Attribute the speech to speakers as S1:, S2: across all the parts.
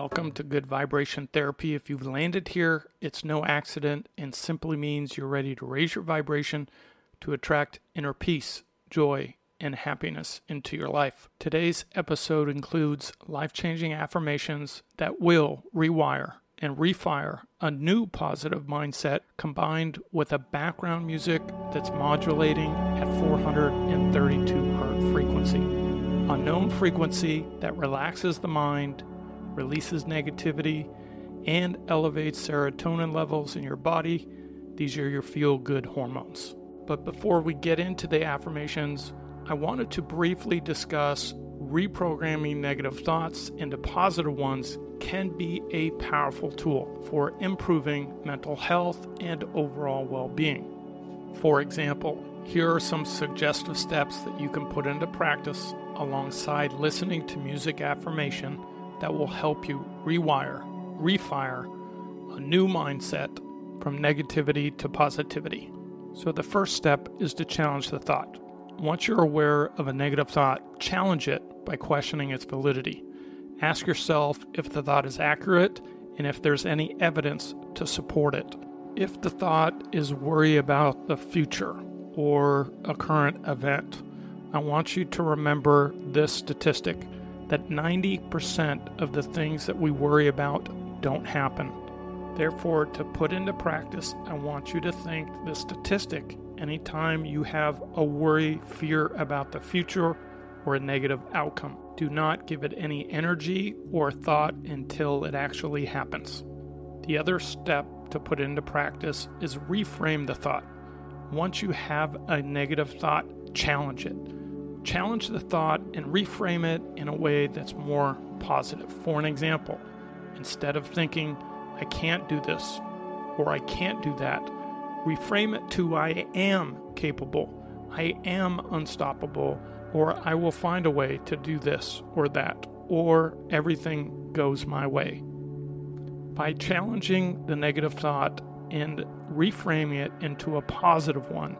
S1: Welcome to Good Vibration Therapy. If you've landed here, it's no accident and simply means you're ready to raise your vibration to attract inner peace, joy, and happiness into your life. Today's episode includes life changing affirmations that will rewire and refire a new positive mindset combined with a background music that's modulating at 432 hertz frequency. A known frequency that relaxes the mind, releases negativity, and elevates serotonin levels in your body. These are your feel good hormones. But before we get into the affirmations, I wanted to briefly discuss reprogramming negative thoughts into positive ones can be a powerful tool for improving mental health and overall well being. For example, here are some suggestive steps that you can put into practice alongside listening to music affirmation that will help you rewire, refire a new mindset from negativity to positivity. So, the first step is to challenge the thought. Once you're aware of a negative thought, challenge it by questioning its validity. Ask yourself if the thought is accurate and if there's any evidence to support it. If the thought is worry about the future or a current event, I want you to remember this statistic that 90% of the things that we worry about don't happen. Therefore, to put into practice, I want you to think the statistic anytime you have a worry, fear about the future, or a negative outcome. Do not give it any energy or thought until it actually happens. The other step to put into practice is reframe the thought. Once you have a negative thought, challenge it. Challenge the thought and reframe it in a way that's more positive. For an example, instead of thinking, I can't do this or I can't do that, reframe it to I am capable, I am unstoppable, or I will find a way to do this or that, or everything goes my way. By challenging the negative thought and reframing it into a positive one,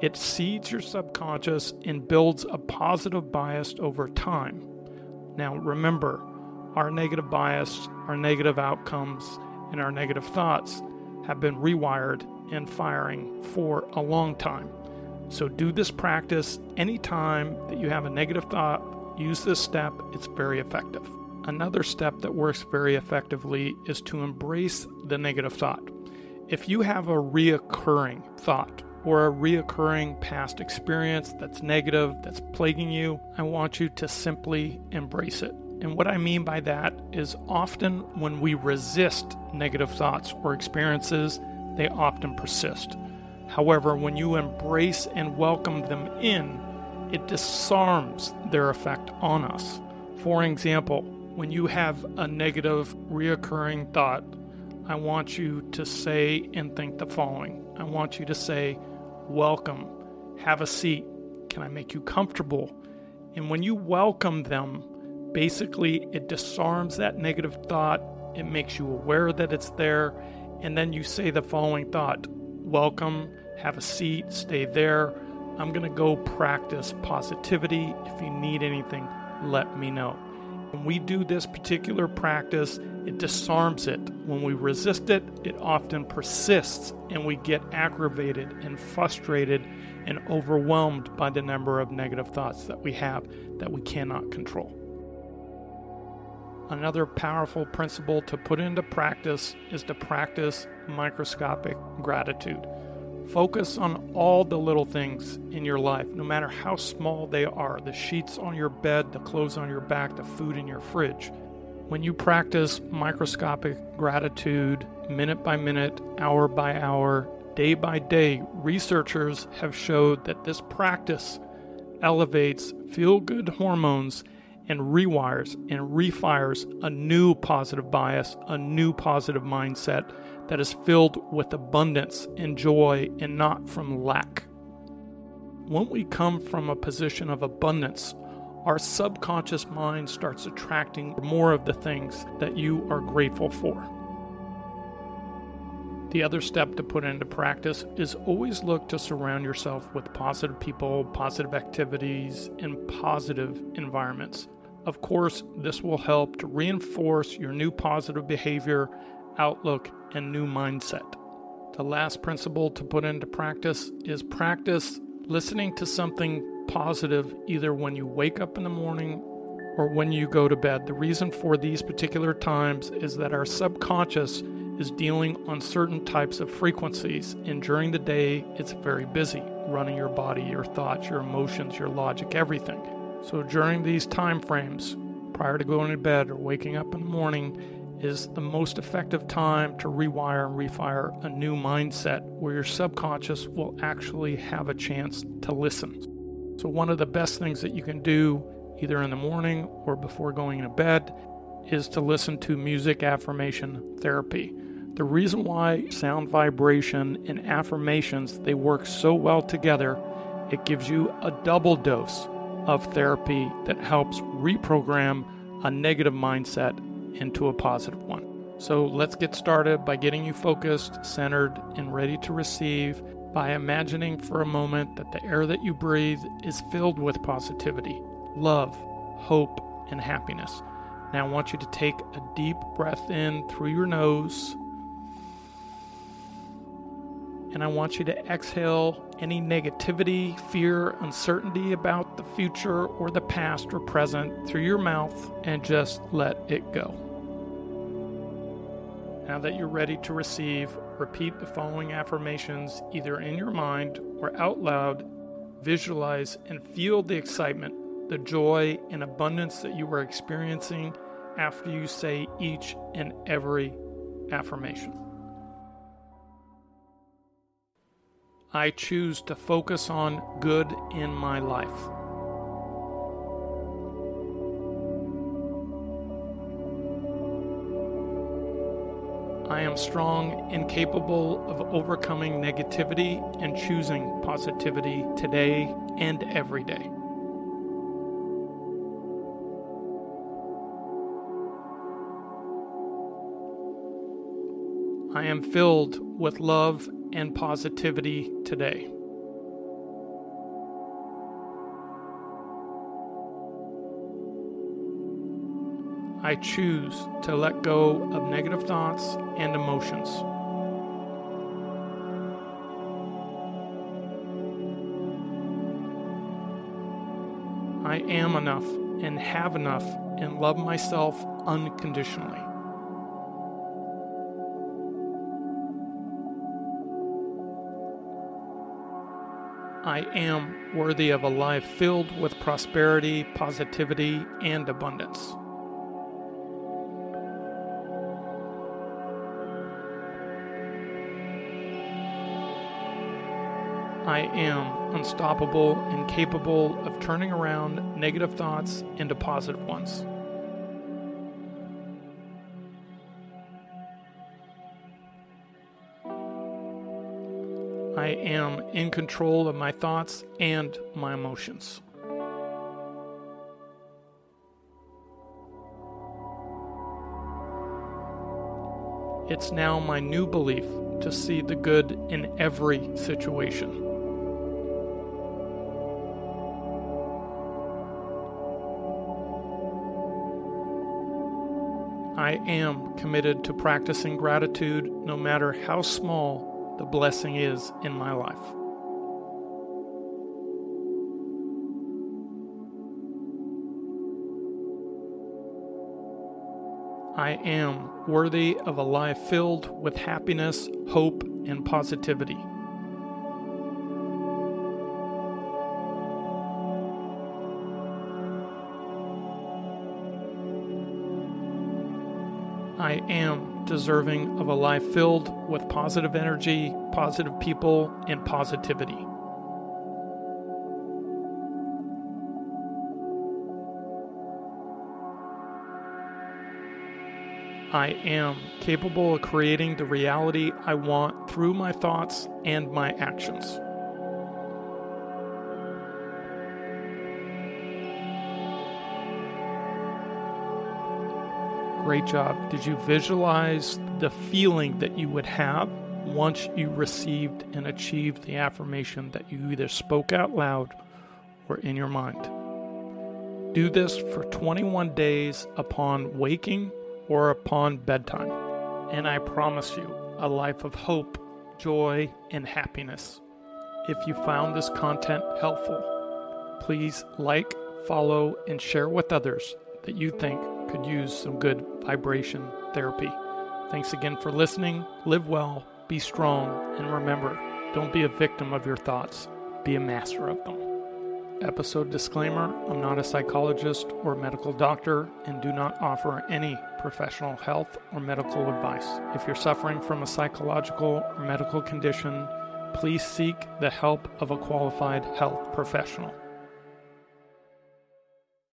S1: it seeds your subconscious and builds a positive bias over time. Now, remember, our negative bias, our negative outcomes, and our negative thoughts have been rewired and firing for a long time. So do this practice anytime that you have a negative thought. Use this step, it's very effective. Another step that works very effectively is to embrace the negative thought. If you have a reoccurring thought or a reoccurring past experience that's negative, that's plaguing you, I want you to simply embrace it. And what I mean by that is often when we resist negative thoughts or experiences, they often persist. However, when you embrace and welcome them in, it disarms their effect on us. For example, when you have a negative reoccurring thought, I want you to say and think the following I want you to say, Welcome, have a seat, can I make you comfortable? And when you welcome them, basically it disarms that negative thought, it makes you aware that it's there, and then you say the following thought Welcome, have a seat, stay there. I'm going to go practice positivity. If you need anything, let me know. When we do this particular practice, it disarms it. When we resist it, it often persists and we get aggravated and frustrated and overwhelmed by the number of negative thoughts that we have that we cannot control. Another powerful principle to put into practice is to practice microscopic gratitude. Focus on all the little things in your life, no matter how small they are the sheets on your bed, the clothes on your back, the food in your fridge. When you practice microscopic gratitude, minute by minute, hour by hour, day by day, researchers have showed that this practice elevates feel good hormones and rewires and refires a new positive bias, a new positive mindset that is filled with abundance and joy and not from lack. When we come from a position of abundance, our subconscious mind starts attracting more of the things that you are grateful for. The other step to put into practice is always look to surround yourself with positive people, positive activities, and positive environments. Of course, this will help to reinforce your new positive behavior, outlook, and new mindset. The last principle to put into practice is practice listening to something positive either when you wake up in the morning or when you go to bed. The reason for these particular times is that our subconscious is dealing on certain types of frequencies, and during the day, it's very busy running your body, your thoughts, your emotions, your logic, everything. So during these time frames, prior to going to bed or waking up in the morning, is the most effective time to rewire and refire a new mindset where your subconscious will actually have a chance to listen. So, one of the best things that you can do, either in the morning or before going to bed, is to listen to music affirmation therapy. The reason why sound vibration and affirmations they work so well together, it gives you a double dose of therapy that helps reprogram a negative mindset into a positive one. So let's get started by getting you focused, centered, and ready to receive by imagining for a moment that the air that you breathe is filled with positivity, love, hope, and happiness. Now I want you to take a deep breath in through your nose and I want you to exhale any negativity, fear, uncertainty about the future or the past or present through your mouth and just let it go. Now that you're ready to receive, repeat the following affirmations either in your mind or out loud. Visualize and feel the excitement, the joy, and abundance that you are experiencing after you say each and every affirmation. I choose to focus on good in my life. I am strong and capable of overcoming negativity and choosing positivity today and every day. I am filled with love and positivity today. I choose to let go of negative thoughts and emotions. I am enough and have enough and love myself unconditionally. I am worthy of a life filled with prosperity, positivity, and abundance. I am unstoppable and capable of turning around negative thoughts into positive ones. I am in control of my thoughts and my emotions. It's now my new belief to see the good in every situation. I am committed to practicing gratitude no matter how small the blessing is in my life. I am worthy of a life filled with happiness, hope, and positivity. I am deserving of a life filled with positive energy, positive people, and positivity. I am capable of creating the reality I want through my thoughts and my actions. Great job. Did you visualize the feeling that you would have once you received and achieved the affirmation that you either spoke out loud or in your mind? Do this for 21 days upon waking or upon bedtime. And I promise you a life of hope, joy, and happiness. If you found this content helpful, please like, follow, and share with others that you think could use some good vibration therapy. Thanks again for listening. Live well, be strong, and remember don't be a victim of your thoughts, be a master of them. Episode disclaimer I'm not a psychologist or medical doctor and do not offer any professional health or medical advice. If you're suffering from a psychological or medical condition, please seek the help of a qualified health professional.